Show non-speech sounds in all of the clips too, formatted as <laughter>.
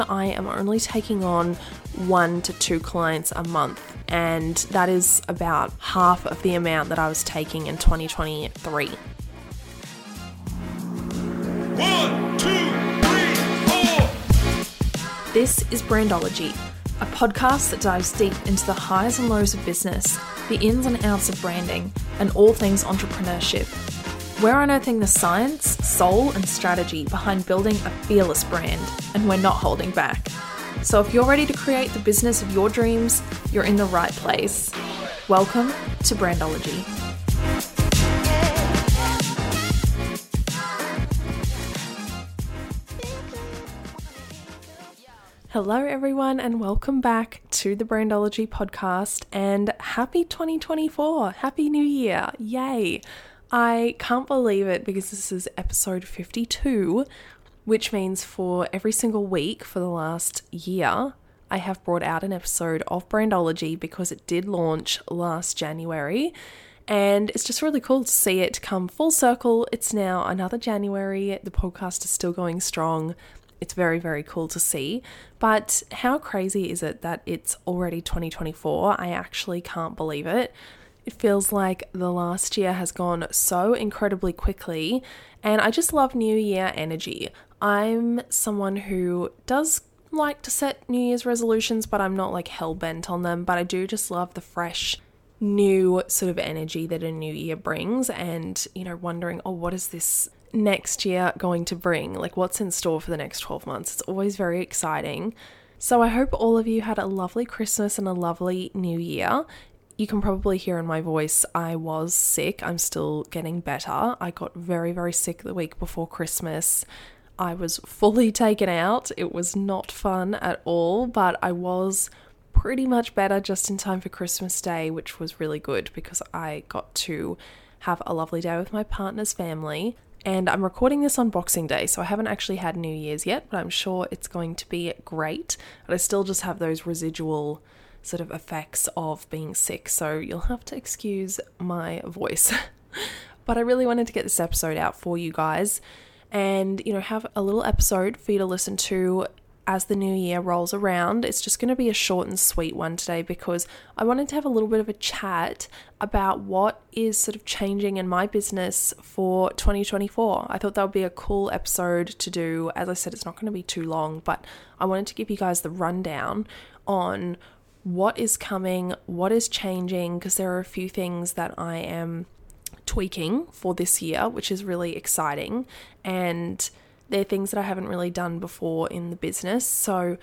I am only taking on one to two clients a month, and that is about half of the amount that I was taking in 2023. One, two, three, four. This is Brandology, a podcast that dives deep into the highs and lows of business, the ins and outs of branding, and all things entrepreneurship. We're unearthing the science, soul, and strategy behind building a fearless brand, and we're not holding back. So if you're ready to create the business of your dreams, you're in the right place. Welcome to Brandology. Hello, everyone, and welcome back to the Brandology podcast. And happy 2024! Happy New Year! Yay! I can't believe it because this is episode 52, which means for every single week for the last year, I have brought out an episode of Brandology because it did launch last January. And it's just really cool to see it come full circle. It's now another January. The podcast is still going strong. It's very, very cool to see. But how crazy is it that it's already 2024? I actually can't believe it. It feels like the last year has gone so incredibly quickly, and I just love New Year energy. I'm someone who does like to set New Year's resolutions, but I'm not like hell bent on them. But I do just love the fresh, new sort of energy that a new year brings, and you know, wondering, oh, what is this next year going to bring? Like, what's in store for the next 12 months? It's always very exciting. So, I hope all of you had a lovely Christmas and a lovely new year. You can probably hear in my voice, I was sick. I'm still getting better. I got very, very sick the week before Christmas. I was fully <laughs> taken out. It was not fun at all, but I was pretty much better just in time for Christmas Day, which was really good because I got to have a lovely day with my partner's family. And I'm recording this on Boxing Day, so I haven't actually had New Year's yet, but I'm sure it's going to be great. But I still just have those residual sort of effects of being sick, so you'll have to excuse my voice. <laughs> but I really wanted to get this episode out for you guys and, you know, have a little episode for you to listen to as the new year rolls around. It's just going to be a short and sweet one today because I wanted to have a little bit of a chat about what is sort of changing in my business for 2024. I thought that would be a cool episode to do. As I said, it's not going to be too long, but I wanted to give you guys the rundown on what is coming, what is changing, because there are a few things that I am tweaking for this year, which is really exciting. And they're things that I haven't really done before in the business. So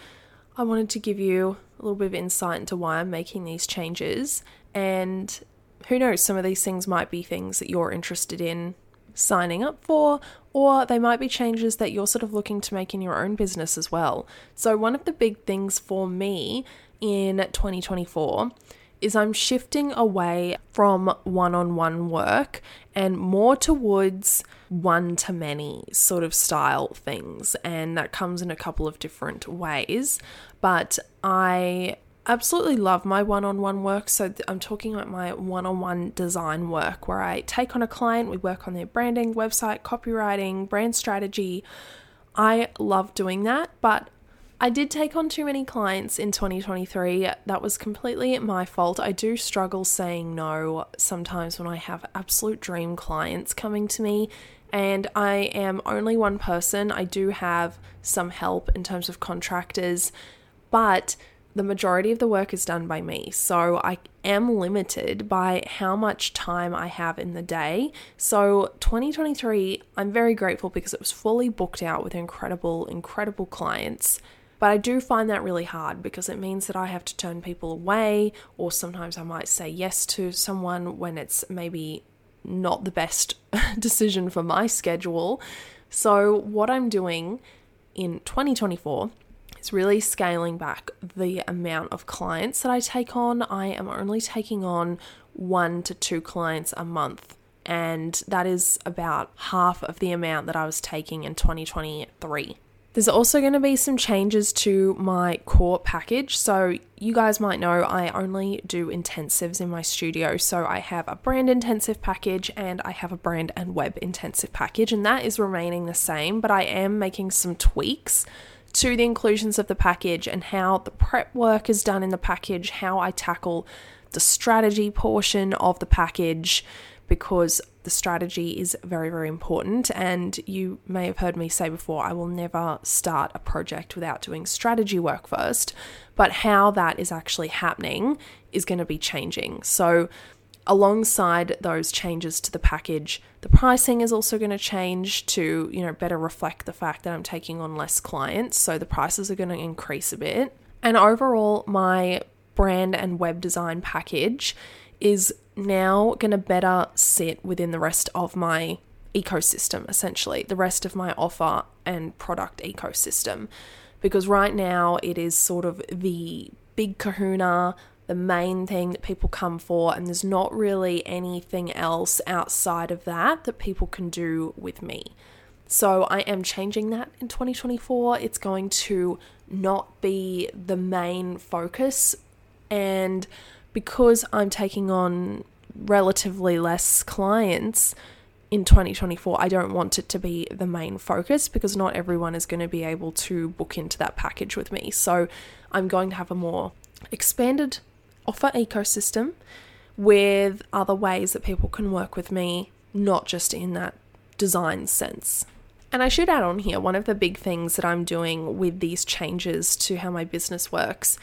I wanted to give you a little bit of insight into why I'm making these changes. And who knows, some of these things might be things that you're interested in signing up for, or they might be changes that you're sort of looking to make in your own business as well. So, one of the big things for me in 2024 is I'm shifting away from one on one work and more towards one to many sort of style things. And that comes in a couple of different ways. But I absolutely love my one on one work. So I'm talking about my one on one design work where I take on a client, we work on their branding, website, copywriting, brand strategy. I love doing that, but I did take on too many clients in 2023. That was completely my fault. I do struggle saying no sometimes when I have absolute dream clients coming to me. And I am only one person. I do have some help in terms of contractors, but the majority of the work is done by me. So I am limited by how much time I have in the day. So 2023, I'm very grateful because it was fully booked out with incredible, incredible clients. But I do find that really hard because it means that I have to turn people away, or sometimes I might say yes to someone when it's maybe not the best <laughs> decision for my schedule. So, what I'm doing in 2024 is really scaling back the amount of clients that I take on. I am only taking on one to two clients a month. And that is about half of the amount that I was taking in 2023. There's also going to be some changes to my core package. So, you guys might know I only do intensives in my studio. So, I have a brand intensive package and I have a brand and web intensive package, and that is remaining the same, but I am making some tweaks to the inclusions of the package and how the prep work is done in the package, how I tackle the strategy portion of the package, because the strategy is very, very important. And you may have heard me say before, I will never start a project without doing strategy work first. But how that is actually happening is going to be changing. So, alongside those changes to the package, the pricing is also going to change to, you know, better reflect the fact that I'm taking on less clients. So the prices are going to increase a bit. And overall, my brand and web design package is now going to better sit within the rest of my ecosystem, essentially, the rest of my offer and product ecosystem. Because right now it is sort of the big kahuna, the main thing that people come for, and there's not really anything else outside of that that people can do with me. So I am changing that in 2024. It's going to not be the main focus. And because I'm taking on relatively less clients in 2024, I don't want it to be the main focus because not everyone is going to be able to book into that package with me. So I'm going to have a more expanded offer ecosystem with other ways that people can work with me, not just in that design sense. And I should add on here one of the big things that I'm doing with these changes to how my business works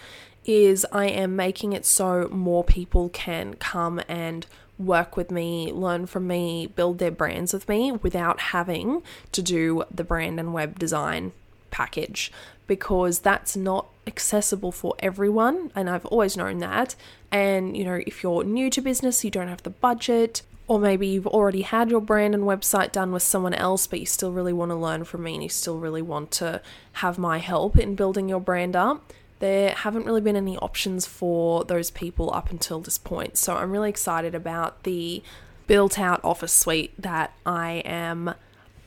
is I am making it so more people can come and work with me, learn from me, build their brands with me without having to do the brand and web design package because that's not accessible for everyone. And I've always known that. And, you know, if you're new to business, you don't have the budget, or maybe you've already had your brand and website done with someone else, but you still really want to learn from me and you still really want to have my help in building your brand up. There haven't really been any options for those people up until this point. So I'm really excited about the built out office suite that I am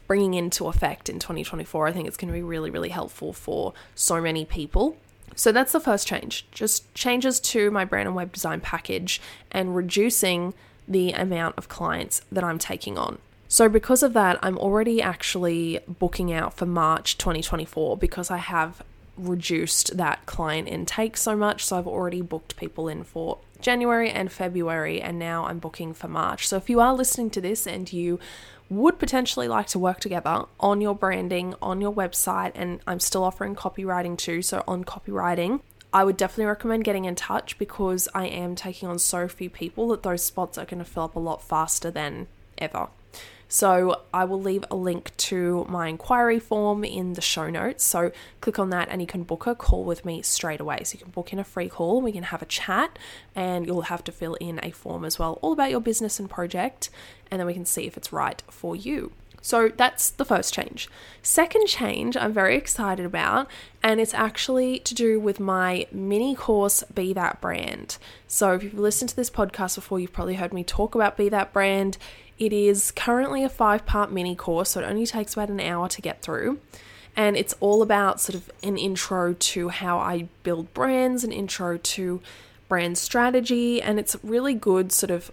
bringing into effect in 2024. I think it's going to be really, really helpful for so many people. So that's the first change, just changes to my brand and web design package and reducing the amount of clients that I'm taking on. So, because of that, I'm already actually booking out for March 2024 because I have reduced that client intake so much. So, I've already booked people in for January and February, and now I'm booking for March. So, if you are listening to this and you would potentially like to work together on your branding, on your website, and I'm still offering copywriting too. So, on copywriting, I would definitely recommend getting in touch because I am taking on so few people that those spots are going to fill up a lot faster than ever. So I will leave a link to my inquiry form in the show notes. So click on that and you can book a call with me straight away. So you can book in a free call, we can have a chat, and you'll have to fill in a form as well, all about your business and project, and then we can see if it's right for you. So that's the first change. Second change I'm very excited about, and it's actually to do with my mini course, Be That Brand. So if you've listened to this podcast before, you've probably heard me talk about Be That Brand. It is currently a five part mini course, so it only takes about an hour to get through. And it's all about sort of an intro to how I build brands, an intro to brand strategy, and it's really good sort of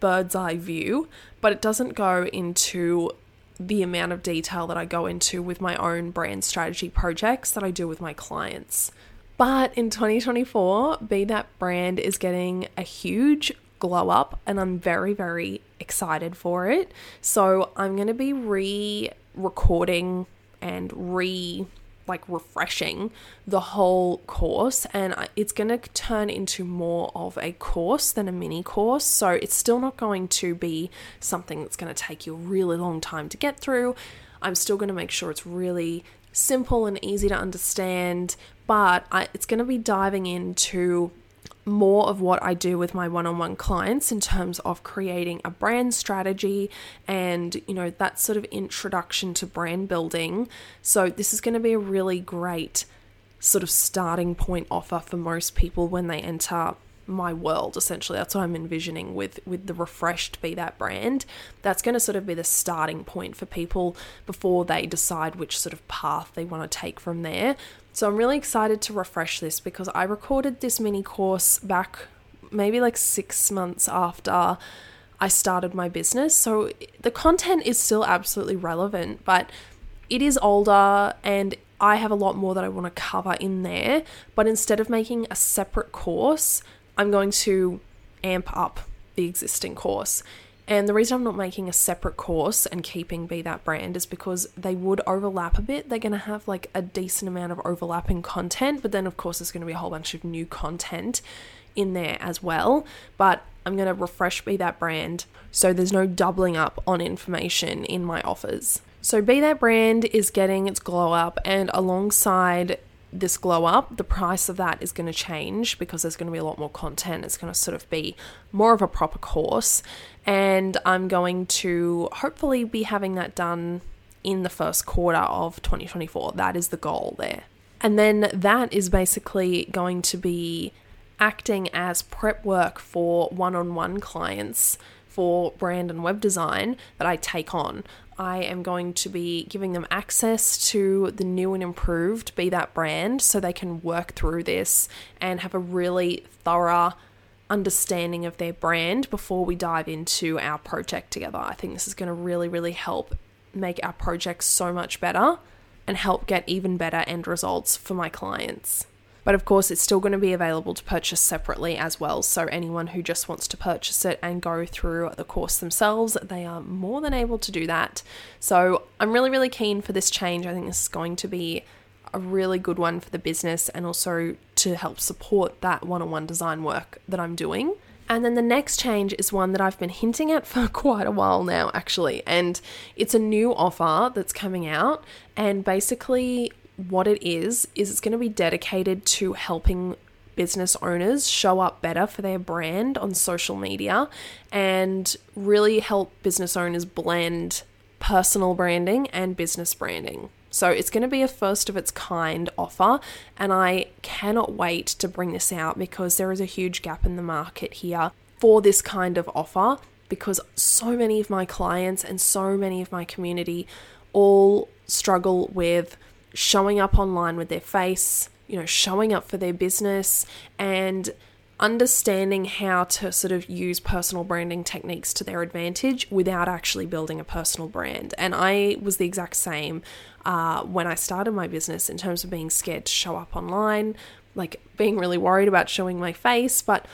bird's eye view, but it doesn't go into the amount of detail that I go into with my own brand strategy projects that I do with my clients. But in 2024, Be That Brand is getting a huge glow up, and I'm very, very excited for it. So I'm going to be re recording and re like refreshing the whole course and it's going to turn into more of a course than a mini course so it's still not going to be something that's going to take you a really long time to get through i'm still going to make sure it's really simple and easy to understand but I, it's going to be diving into more of what I do with my one-on-one clients in terms of creating a brand strategy and you know that sort of introduction to brand building. So this is going to be a really great sort of starting point offer for most people when they enter my world essentially. That's what i'm envisioning with with the refreshed be that brand. That's going to sort of be the starting point for people before they decide which sort of path they want to take from there. So I'm really excited to refresh this because I recorded this mini course back maybe like six months after I started my business. So the content is still absolutely relevant, but it is older and I have a lot more that I want to cover in there, but instead of making a separate course, I'm going to amp up the existing course. And the reason I'm not making a separate course and keeping Be That Brand is because they would overlap a bit. They're going to have like a decent amount of overlapping content, but then, of course, there's going to be a whole bunch of new content in there as well. But I'm going to refresh Be That Brand so there's no doubling up on information in my offers. So, Be That Brand is getting its glow up, and alongside this glow up, the price of that is going to change because there's going to be a lot more content. It's going to sort of be more of a proper course. And I'm going to hopefully be having that done in the first quarter of 2024. That is the goal there. And then that is basically going to be acting as prep work for one on one clients for brand and web design that I take on. I am going to be giving them access to the new and improved Be That brand so they can work through this and have a really thorough understanding of their brand before we dive into our project together. I think this is going to really, really help make our project so much better and help get even better end results for my clients. But of course, it's still going to be available to purchase separately as well. So, anyone who just wants to purchase it and go through the course themselves, they are more than able to do that. So, I'm really, really keen for this change. I think this is going to be a really good one for the business and also to help support that one on one design work that I'm doing. And then the next change is one that I've been hinting at <laughs> for quite a while now, actually. And it's a new offer that's coming out. And basically, what it is is it's going to be dedicated to helping business owners show up better for their brand on social media and really help business owners blend personal branding and business branding. So it's going to be a first of its kind offer, and I cannot wait to bring this out because there is a huge gap in the market here for this kind of offer because so many of my clients and so many of my community all struggle with showing up online with their face, you know, showing up for their business and understanding how to sort of use personal branding techniques to their advantage without actually building a personal brand. And I was the exact same uh, when I started my business in terms of being scared to show up online, like being really worried about showing my face. But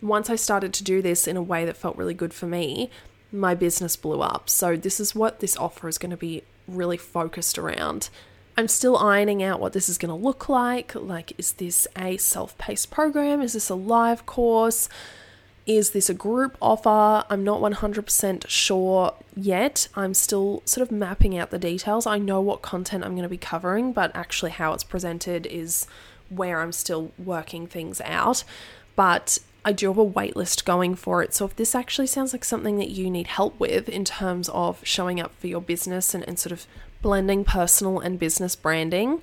once I started to do this in a way that felt really good for me, my business blew up. So, this is what this offer is going to be really focused around. I'm still ironing out what this is going to look like. Like, is this a self paced program? Is this a live course? Is this a group offer? I'm not 100% sure yet. I'm still sort of mapping out the details. I know what content I'm going to be covering, but actually, how it's presented is where I'm still working things out. But I do have a waitlist going for it. So if this actually sounds like something that you need help with in terms of showing up for your business and, and sort of blending personal and business branding,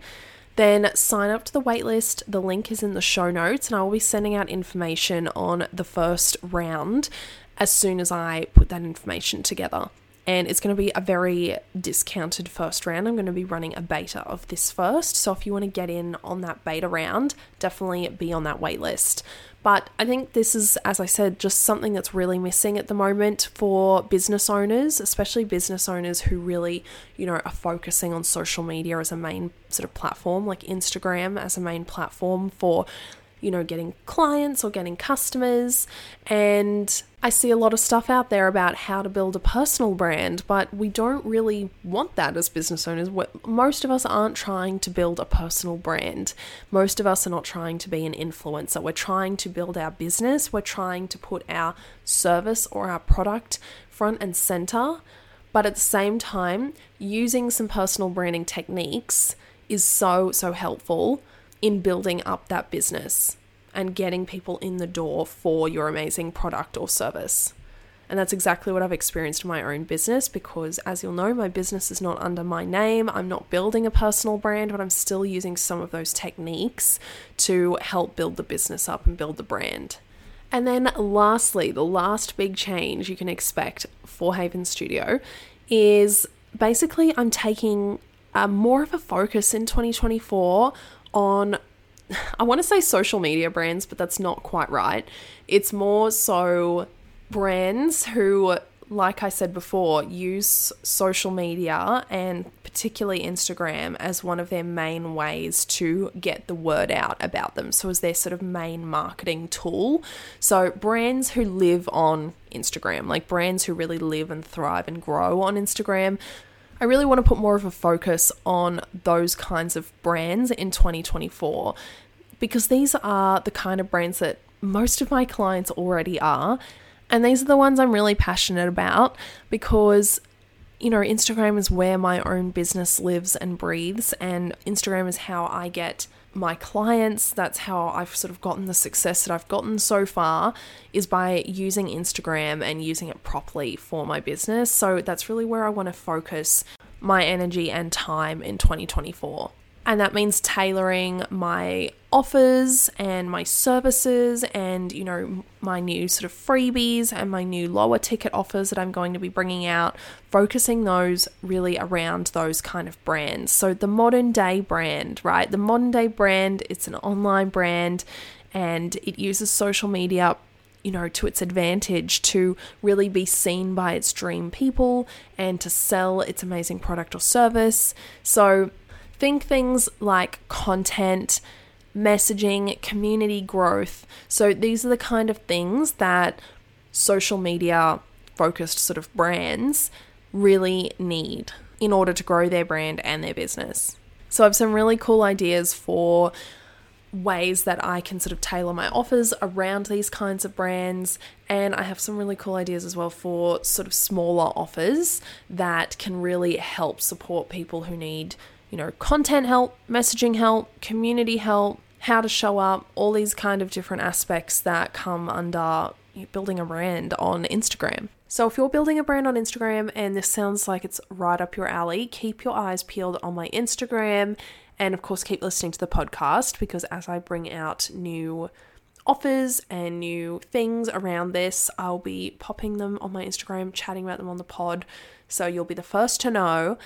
then sign up to the waitlist. The link is in the show notes, and I will be sending out information on the first round as soon as I put that information together. And it's going to be a very discounted first round. I'm going to be running a beta of this first. So if you want to get in on that beta round, definitely be on that wait list. But I think this is, as I said, just something that's really missing at the moment for business owners, especially business owners who really, you know, are focusing on social media as a main sort of platform, like Instagram as a main platform for you know, getting clients or getting customers. And I see a lot of stuff out there about how to build a personal brand, but we don't really want that as business owners. Most of us aren't trying to build a personal brand. Most of us are not trying to be an influencer. We're trying to build our business, we're trying to put our service or our product front and center. But at the same time, using some personal branding techniques is so, so helpful in building up that business and getting people in the door for your amazing product or service. And that's exactly what I've experienced in my own business because, as you'll know, my business is not under my name. I'm not building a personal brand, but I'm still using some of those techniques to help build the business up and build the brand. And then, lastly, the last big change you can expect for Haven Studio is basically I'm taking more of a focus in 2024 on I want to say social media brands, but that's not quite right. It's more so brands who like I said before, use social media and particularly Instagram as one of their main ways to get the word out about them. So, as their sort of main marketing tool. So, brands who live on Instagram, like brands who really live and thrive and grow on Instagram, I really want to put more of a focus on those kinds of brands in 2024 because these are the kind of brands that most of my clients already are. And these are the ones I'm really passionate about because, you know, Instagram is where my own business lives and breathes, and Instagram is how I get my clients. That's how I've sort of gotten the success that I've gotten so far is by using Instagram and using it properly for my business. So that's really where I want to focus my energy and time in 2024. And that means tailoring my offers and my services and, you know, my new sort of freebies and my new lower ticket offers that I'm going to be bringing out, focusing those really around those kind of brands. So, the modern day brand, right? The modern day brand, it's an online brand and it uses social media you know, to its advantage to really be seen by its dream people and to sell its amazing product or service. So, Think things like content, messaging, community growth. So these are the kind of things that social media focused sort of brands really need in order to grow their brand and their business. So I have some really cool ideas for ways that I can sort of tailor my offers around these kinds of brands. And I have some really cool ideas as well for sort of smaller offers that can really help support people who need you know, content help, messaging help, community help, how to show up, all these kind of different aspects that come under building a brand on Instagram. So, if you're building a brand on Instagram and this sounds like it's right up your alley, keep your eyes peeled on my Instagram and, of course, keep listening to the podcast because as I bring out new offers and new things around this, I'll be popping them on my Instagram, chatting about them on the pod. So, you'll be the first to know.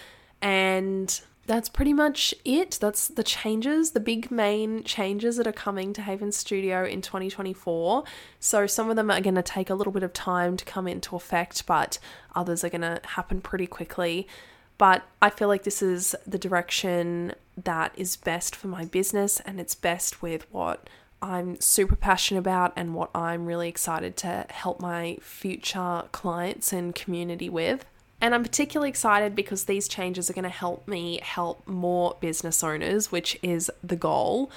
And that's pretty much it. That's the changes, the big main changes that are coming to Haven Studio in 2024. So some of them are going to take a little bit of time to come into effect, but others are going to happen pretty quickly. But I feel like this is the direction that is best for my business and it's best with what I'm super passionate about and what I'm really excited to help my future clients and community with. And I'm particularly excited because these changes are going to help me help more business owners, which is the goal.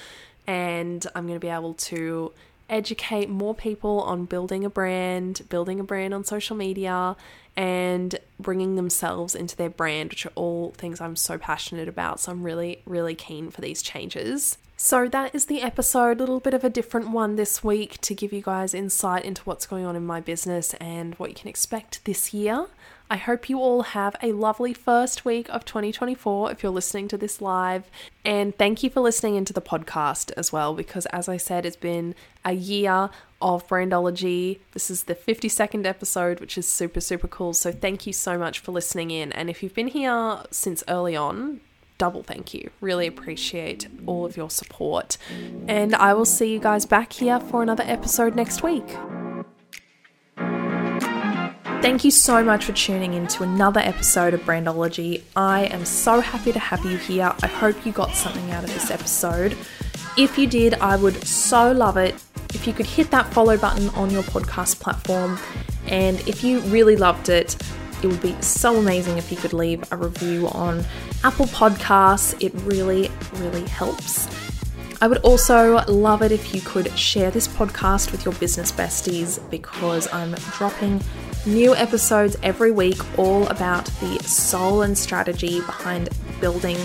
And I'm going to be able to educate more people on building a brand, building a brand on social media, and bringing themselves into their brand, which are all things I'm so passionate about. So I'm really, really keen for these changes. So that is the episode, a little bit of a different one this week to give you guys insight into what's going on in my business and what you can expect this year. I hope you all have a lovely first week of 2024 if you're listening to this live. And thank you for listening into the podcast as well, because as I said, it's been a year of Brandology. This is the 52nd episode, which is super, super cool. So thank you so much for listening in. And if you've been here since early on, double thank you. Really appreciate all of your support. And I will see you guys back here for another episode next week. Thank you so much for tuning in to another episode of Brandology. I am so happy to have you here. I hope you got something out of this episode. If you did, I would so love it if you could hit that follow button on your podcast platform. And if you really loved it, it would be so amazing if you could leave a review on Apple Podcasts. It really, really helps. I would also love it if you could share this podcast with your business besties because I'm dropping new episodes every week all about the soul and strategy behind building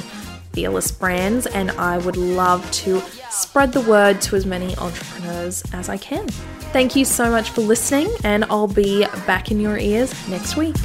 fearless brands. And I would love to spread the word to as many entrepreneurs as I can. Thank you so much for listening, and I'll be back in your ears next week.